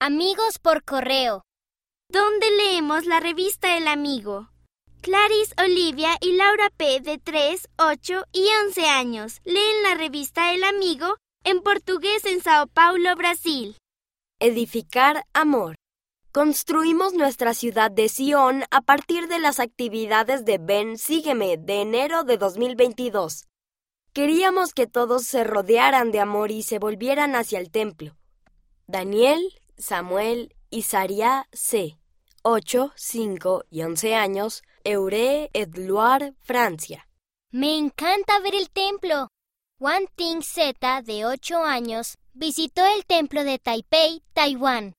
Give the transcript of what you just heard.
Amigos por correo. ¿Dónde leemos la revista El Amigo? Clarice Olivia y Laura P. de 3, 8 y 11 años leen la revista El Amigo en portugués en Sao Paulo, Brasil. Edificar amor. Construimos nuestra ciudad de Sion a partir de las actividades de Ven Sígueme de enero de 2022. Queríamos que todos se rodearan de amor y se volvieran hacia el templo. Daniel, Samuel y Saria C. 8, 5 y 11 años, Eure Edloire, Francia. Me encanta ver el templo. Wan Ting Z, de 8 años, visitó el templo de Taipei, Taiwán.